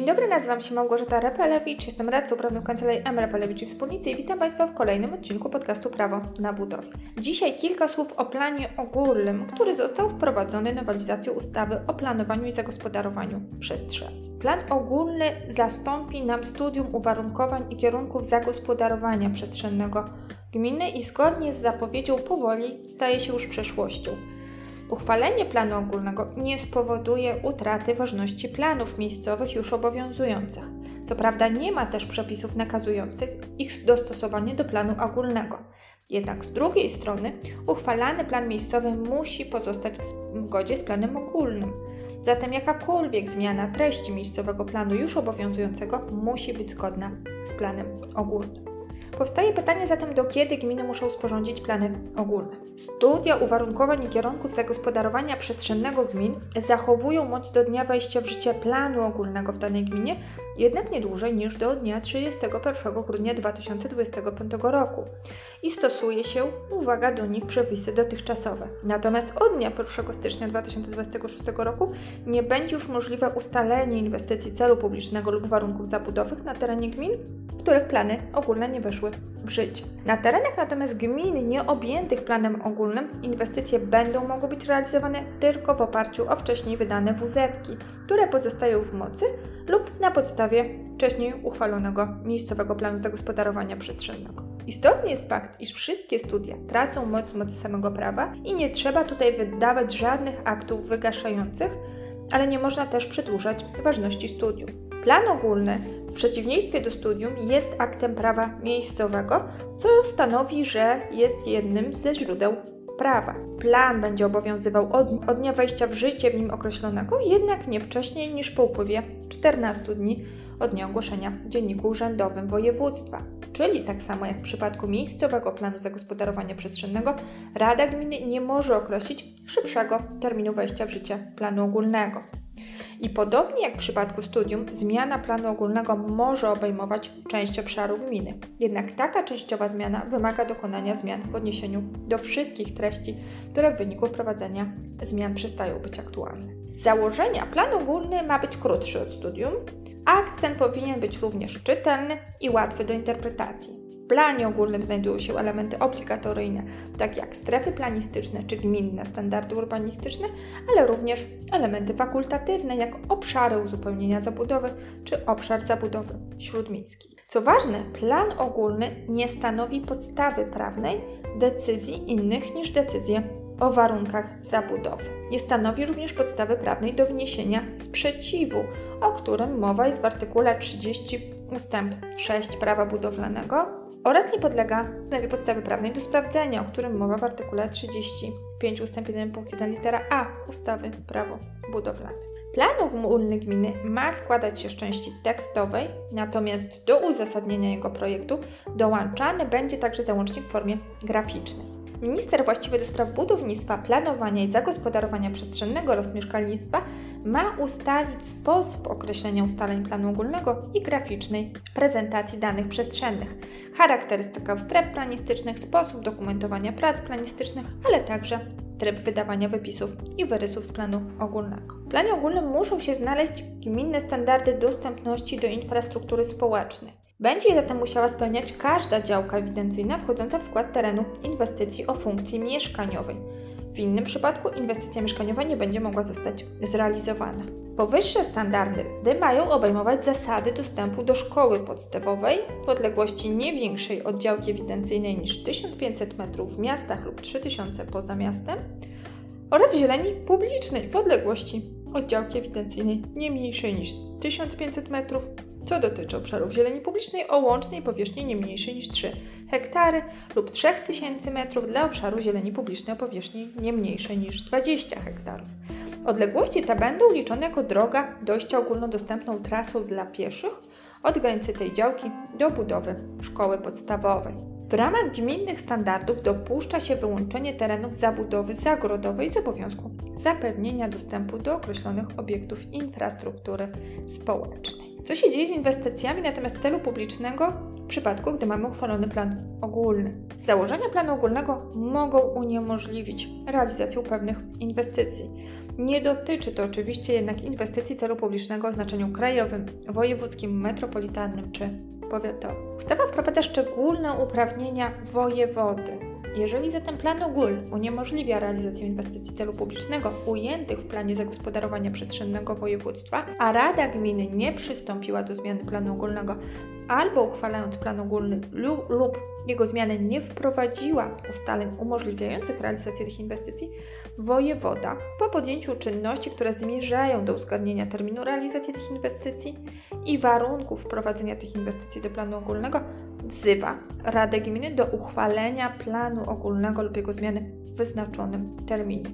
Dzień dobry, nazywam się Małgorzata Repelewicz, jestem radcą prawnym Kancelarii M. Repelewicz i Wspólnicy i witam Państwa w kolejnym odcinku podcastu Prawo na budowie. Dzisiaj kilka słów o planie ogólnym, który został wprowadzony nowelizacją ustawy o planowaniu i zagospodarowaniu przestrzeni. Plan ogólny zastąpi nam studium uwarunkowań i kierunków zagospodarowania przestrzennego gminy i zgodnie z zapowiedzią powoli staje się już przeszłością. Uchwalenie planu ogólnego nie spowoduje utraty ważności planów miejscowych już obowiązujących. Co prawda nie ma też przepisów nakazujących ich dostosowanie do planu ogólnego. Jednak z drugiej strony uchwalany plan miejscowy musi pozostać w zgodzie z planem ogólnym. Zatem jakakolwiek zmiana treści miejscowego planu już obowiązującego musi być zgodna z planem ogólnym. Powstaje pytanie zatem, do kiedy gminy muszą sporządzić plany ogólne. Studia uwarunkowań i kierunków zagospodarowania przestrzennego gmin zachowują moc do dnia wejścia w życie planu ogólnego w danej gminie, jednak nie dłużej niż do dnia 31 grudnia 2025 roku i stosuje się, uwaga, do nich przepisy dotychczasowe. Natomiast od dnia 1 stycznia 2026 roku nie będzie już możliwe ustalenie inwestycji celu publicznego lub warunków zabudowych na terenie gmin, których plany ogólne nie weszły w życie. Na terenach natomiast gmin nieobjętych planem ogólnym inwestycje będą mogły być realizowane tylko w oparciu o wcześniej wydane WZ, które pozostają w mocy lub na podstawie wcześniej uchwalonego miejscowego planu zagospodarowania przestrzennego. Istotny jest fakt, iż wszystkie studia tracą moc mocy samego prawa i nie trzeba tutaj wydawać żadnych aktów wygaszających, ale nie można też przedłużać ważności studium. Plan ogólny, w przeciwieństwie do studium, jest aktem prawa miejscowego, co stanowi, że jest jednym ze źródeł prawa. Plan będzie obowiązywał od, od, dnia wejścia w życie w nim określonego, jednak nie wcześniej niż po upływie 14 dni od dnia ogłoszenia w Dzienniku Urzędowym Województwa. Czyli tak samo jak w przypadku miejscowego planu zagospodarowania przestrzennego, Rada Gminy nie może określić szybszego terminu wejścia w życie planu ogólnego. I podobnie jak w przypadku studium, zmiana planu ogólnego może obejmować część obszaru gminy. Jednak taka częściowa zmiana wymaga dokonania zmian w odniesieniu do wszystkich treści, które w wyniku wprowadzenia zmian przestają być aktualne. Z założenia plan ogólny ma być krótszy od studium, Akt ten powinien być również czytelny i łatwy do interpretacji. Planie ogólnym znajdują się elementy obligatoryjne, takie jak strefy planistyczne czy gminne standardy urbanistyczne, ale również elementy fakultatywne, jak obszary uzupełnienia zabudowy czy obszar zabudowy śródmiejskiej. Co ważne, plan ogólny nie stanowi podstawy prawnej decyzji innych niż decyzje o warunkach zabudowy. Nie stanowi również podstawy prawnej do wniesienia sprzeciwu, o którym mowa jest w artykule 30 ustęp 6 prawa budowlanego oraz nie podlega podstawie podstawy prawnej do sprawdzenia, o którym mowa w artykule 35 ustęp 1 punkt 1 litera a ustawy prawo budowlane. Plan ogólny gminy ma składać się z części tekstowej, natomiast do uzasadnienia jego projektu dołączany będzie także załącznik w formie graficznej. Minister właściwy do spraw budownictwa, planowania i zagospodarowania przestrzennego oraz mieszkalnictwa ma ustalić sposób określenia ustaleń planu ogólnego i graficznej prezentacji danych przestrzennych, charakterystykę stref planistycznych, sposób dokumentowania prac planistycznych, ale także tryb wydawania wypisów i wyrysów z planu ogólnego. W planie ogólnym muszą się znaleźć gminne standardy dostępności do infrastruktury społecznej. Będzie je zatem musiała spełniać każda działka ewidencyjna wchodząca w skład terenu inwestycji o funkcji mieszkaniowej. W innym przypadku inwestycja mieszkaniowa nie będzie mogła zostać zrealizowana. Powyższe standardy mają obejmować zasady dostępu do szkoły podstawowej w odległości nie większej od działki ewidencyjnej niż 1500 m w miastach lub 3000 poza miastem oraz zieleni publicznej w odległości od działki ewidencyjnej nie mniejszej niż 1500 m co dotyczy obszarów zieleni publicznej o łącznej powierzchni nie mniejszej niż 3 hektary lub 3000 metrów dla obszaru zieleni publicznej o powierzchni nie mniejszej niż 20 hektarów. Odległości te będą liczone jako droga dojścia ogólnodostępną trasą dla pieszych od granicy tej działki do budowy szkoły podstawowej. W ramach gminnych standardów dopuszcza się wyłączenie terenów zabudowy zagrodowej z obowiązku zapewnienia dostępu do określonych obiektów infrastruktury społecznej. Co się dzieje z inwestycjami natomiast celu publicznego przypadku, gdy mamy uchwalony plan ogólny. Założenia planu ogólnego mogą uniemożliwić realizację pewnych inwestycji. Nie dotyczy to oczywiście jednak inwestycji celu publicznego o znaczeniu krajowym, wojewódzkim, metropolitalnym czy powiatowym. Ustawa wprowadza szczególne uprawnienia wojewody jeżeli zatem plan ogólny uniemożliwia realizację inwestycji celu publicznego ujętych w planie zagospodarowania przestrzennego województwa, a Rada Gminy nie przystąpiła do zmiany planu ogólnego albo uchwalając plan ogólny lub jego zmiany nie wprowadziła ustaleń umożliwiających realizację tych inwestycji, wojewoda po podjęciu czynności, które zmierzają do uzgodnienia terminu realizacji tych inwestycji i warunków wprowadzenia tych inwestycji do planu ogólnego, wzywa Radę Gminy do uchwalenia planu ogólnego lub jego zmiany w wyznaczonym terminie.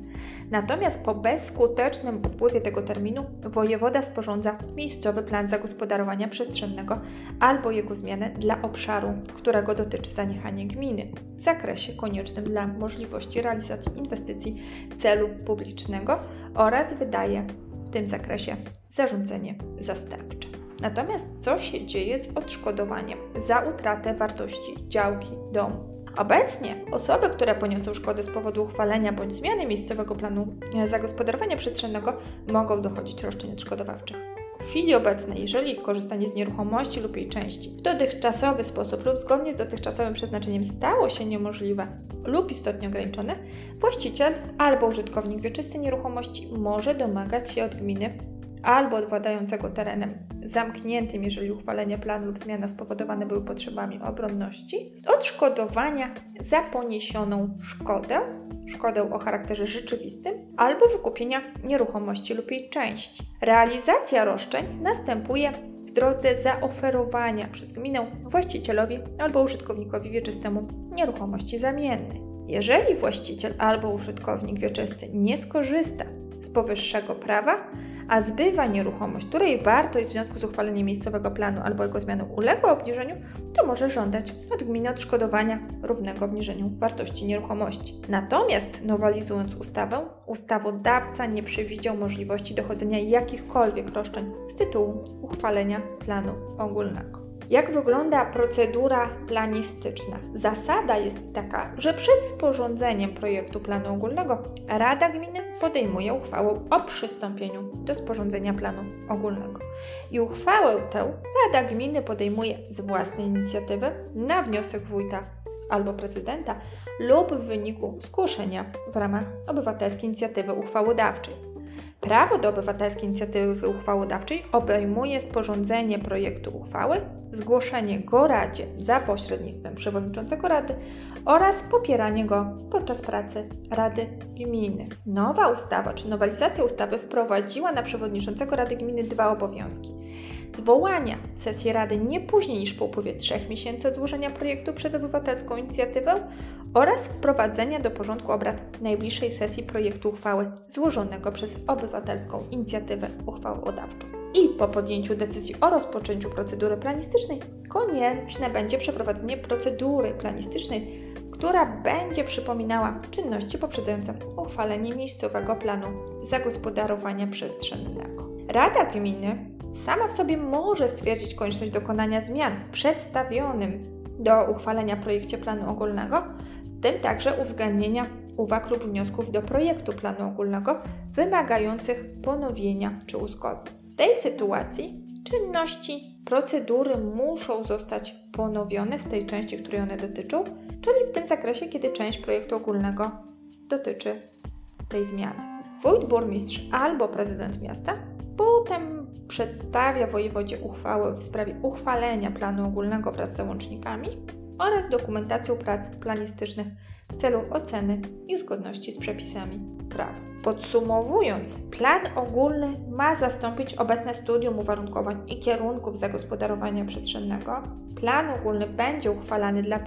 Natomiast po bezskutecznym upływie tego terminu wojewoda sporządza miejscowy plan zagospodarowania przestrzennego albo jego zmianę dla obszaru, którego dotyczy zaniechanie gminy w zakresie koniecznym dla możliwości realizacji inwestycji celu publicznego oraz wydaje w tym zakresie zarządzenie zastępcze. Natomiast co się dzieje z odszkodowaniem za utratę wartości działki domu? Obecnie osoby, które poniosą szkody z powodu uchwalenia bądź zmiany miejscowego planu e, zagospodarowania przestrzennego, mogą dochodzić roszczeń odszkodowawczych. W chwili obecnej, jeżeli korzystanie z nieruchomości lub jej części w dotychczasowy sposób lub zgodnie z dotychczasowym przeznaczeniem stało się niemożliwe lub istotnie ograniczone, właściciel albo użytkownik wieczysty nieruchomości może domagać się od gminy albo od władającego terenem zamkniętym, jeżeli uchwalenie planu lub zmiana spowodowane były potrzebami obronności, odszkodowania za poniesioną szkodę, szkodę o charakterze rzeczywistym, albo wykupienia nieruchomości lub jej części. Realizacja roszczeń następuje w drodze zaoferowania przez gminę właścicielowi albo użytkownikowi wieczystemu nieruchomości zamiennej. Jeżeli właściciel albo użytkownik wieczysty nie skorzysta z powyższego prawa, a zbywa nieruchomość, której wartość w związku z uchwaleniem miejscowego planu albo jego zmianą uległa obniżeniu, to może żądać od gminy odszkodowania równego obniżeniu wartości nieruchomości. Natomiast nowelizując ustawę, ustawodawca nie przewidział możliwości dochodzenia jakichkolwiek roszczeń z tytułu uchwalenia planu ogólnego. Jak wygląda procedura planistyczna? Zasada jest taka, że przed sporządzeniem projektu planu ogólnego Rada Gminy podejmuje uchwałę o przystąpieniu do sporządzenia planu ogólnego. I uchwałę tę Rada Gminy podejmuje z własnej inicjatywy na wniosek wójta albo prezydenta lub w wyniku zgłoszenia w ramach obywatelskiej inicjatywy uchwałodawczej. Prawo do obywatelskiej inicjatywy uchwałodawczej obejmuje sporządzenie projektu uchwały, zgłoszenie go Radzie za pośrednictwem przewodniczącego Rady oraz popieranie go podczas pracy Rady Gminy. Nowa ustawa czy nowelizacja ustawy wprowadziła na przewodniczącego Rady Gminy dwa obowiązki zwołania sesji Rady nie później niż po upływie trzech miesięcy złożenia projektu przez obywatelską inicjatywę oraz wprowadzenia do porządku obrad najbliższej sesji projektu uchwały złożonego przez obywatelską inicjatywę uchwałodawczą. I po podjęciu decyzji o rozpoczęciu procedury planistycznej konieczne będzie przeprowadzenie procedury planistycznej, która będzie przypominała czynności poprzedzające uchwalenie miejscowego planu zagospodarowania przestrzennego. Rada gminy sama w sobie może stwierdzić konieczność dokonania zmian w przedstawionym do uchwalenia projekcie planu ogólnego, w tym także uwzględnienia uwag lub wniosków do projektu planu ogólnego wymagających ponowienia czy uzgodnień. W tej sytuacji czynności, procedury muszą zostać ponowione w tej części, której one dotyczą, czyli w tym zakresie, kiedy część projektu ogólnego dotyczy tej zmiany. Wójt, burmistrz albo prezydent miasta potem przedstawia wojewodzie uchwałę w sprawie uchwalenia planu ogólnego wraz z załącznikami oraz dokumentacją prac planistycznych w celu oceny i zgodności z przepisami prawa. Podsumowując, plan ogólny ma zastąpić obecne studium uwarunkowań i kierunków zagospodarowania przestrzennego. Plan ogólny będzie uchwalany dla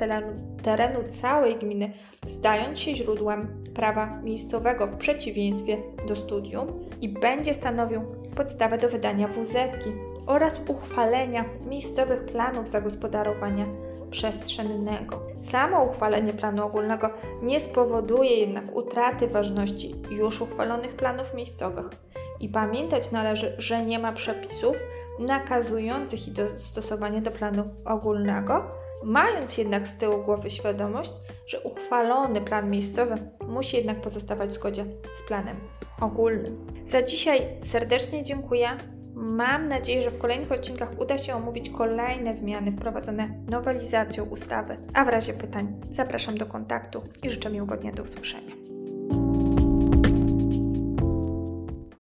terenu całej gminy, stając się źródłem prawa miejscowego w przeciwieństwie do studium i będzie stanowił podstawę do wydania WZ oraz uchwalenia miejscowych planów zagospodarowania przestrzennego. Samo uchwalenie planu ogólnego nie spowoduje jednak utraty ważności już uchwalonych planów miejscowych. I pamiętać należy, że nie ma przepisów nakazujących ich dostosowanie do planu ogólnego, mając jednak z tyłu głowy świadomość, że uchwalony plan miejscowy musi jednak pozostawać w zgodzie z planem ogólnym. Za dzisiaj serdecznie dziękuję. Mam nadzieję, że w kolejnych odcinkach uda się omówić kolejne zmiany wprowadzone nowelizacją ustawy. A w razie pytań zapraszam do kontaktu i życzę miłego dnia do usłyszenia.